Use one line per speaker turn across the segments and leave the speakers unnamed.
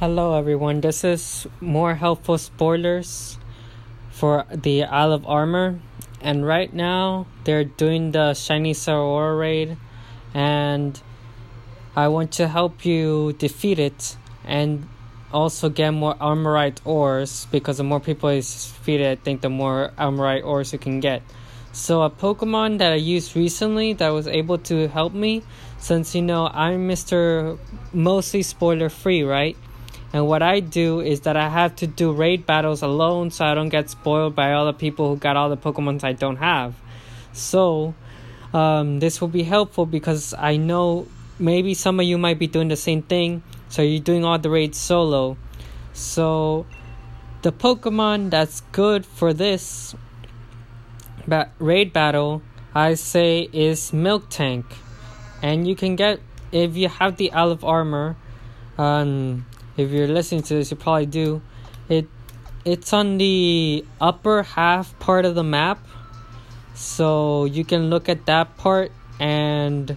Hello, everyone. This is more helpful spoilers for the Isle of Armor, and right now they're doing the Shiny Zeraora raid, and I want to help you defeat it and also get more Armorite ores because the more people is defeated, I think the more Armorite ores you can get. So a Pokemon that I used recently that was able to help me, since you know I'm Mr. mostly spoiler free, right? And what I do is that I have to do raid battles alone so I don't get spoiled by all the people who got all the Pokemons I don't have. So, um, this will be helpful because I know maybe some of you might be doing the same thing. So, you're doing all the raids solo. So, the Pokemon that's good for this ba- raid battle, I say, is Miltank. And you can get, if you have the of Armor, um, if you're listening to this, you probably do. It it's on the upper half part of the map, so you can look at that part, and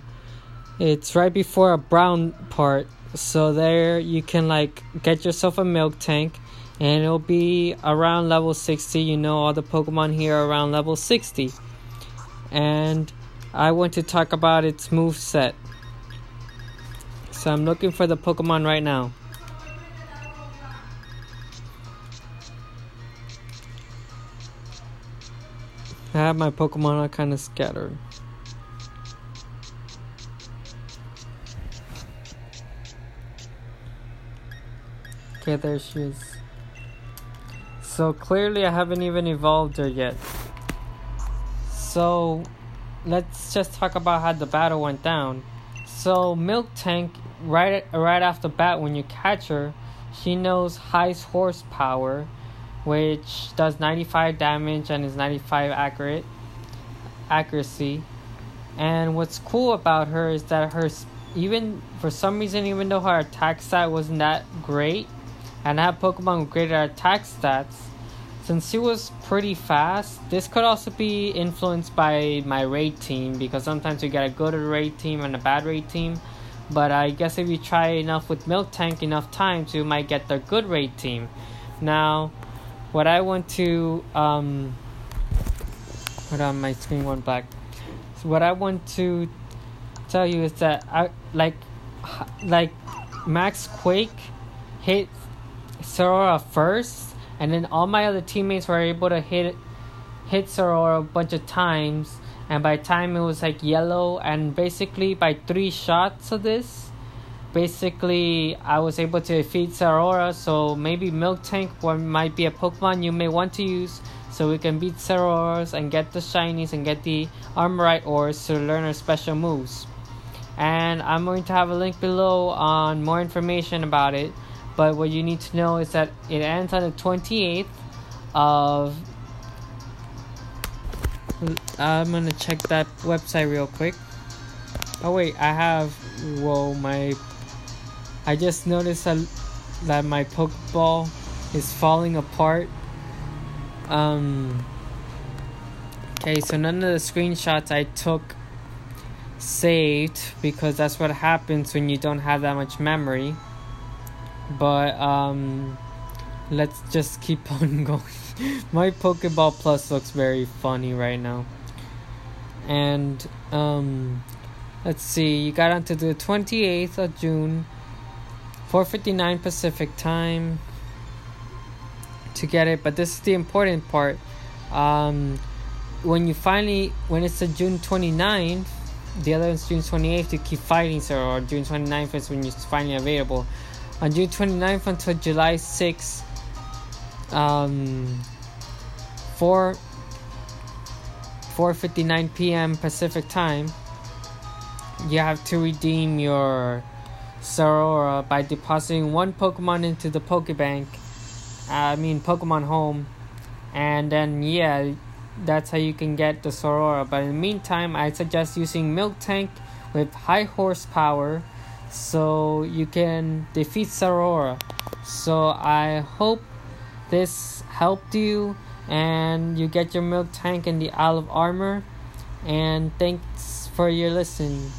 it's right before a brown part. So there you can like get yourself a Miltank, and it'll be around level 60. You know all the Pokemon here around level 60, and I want to talk about its move set. So I'm looking for the Pokemon right now. I have my Pokemon all kind of scattered. Okay, there she is. So clearly I haven't even evolved her yet. So let's just talk about how the battle went down. So Miltank right right off the bat, when you catch her, she knows high horsepower which does 95 damage and is 95 accurate accuracy. And what's cool about her is that her even for some reason even though her attack stat wasn't that great and I have Pokemon with greater attack stats, since she was pretty fast, this could also be influenced by my raid team because sometimes you get a good raid team and a bad raid team. But I guess if you try enough with Miltank enough times, you might get the good raid team. Now, what I want to um hold on my screen went black. So what I want to tell you is that I like like Max Quake hit Zeraora first and then all my other teammates were able to hit hit Zeraora a bunch of times and by time it was like yellow and basically by three shots of this basically I was able to defeat Zeraora, so maybe Miltank might be a Pokemon you may want to use so we can beat Zeraoras and get the shinies and get the Armorite ores to learn our special moves. And I'm going to have a link below on more information about it. But what you need to know is that it ends on the 28th of. I'm gonna check that website real quick. Oh wait, I have. Whoa, my I just noticed that, that my Pokeball is falling apart. Um, okay, so none of the screenshots I took saved because that's what happens when you don't have that much memory. But um, let's just keep on going. my Pokeball Plus looks very funny right now. And um, let's see, you got onto the 28th of June 4:59 Pacific time to get it, but this is the important part. Um, when you finally, when it's the June 29th, the other is June 28th, you keep fighting, sir, or June 29th is when it's finally available. On June 29th until July 6th, um, 4 4:59 p.m. Pacific time, you have to redeem your Zeraora uh, by depositing one Pokemon into the Pokebank. Uh, I mean Pokemon Home, and then yeah, that's how you can get the Zeraora. But in the meantime, I suggest using Miltank with high horsepower, so you can defeat Zeraora. So I hope this helped you, and you get your Miltank in the Isle of Armor. And thanks for your listening.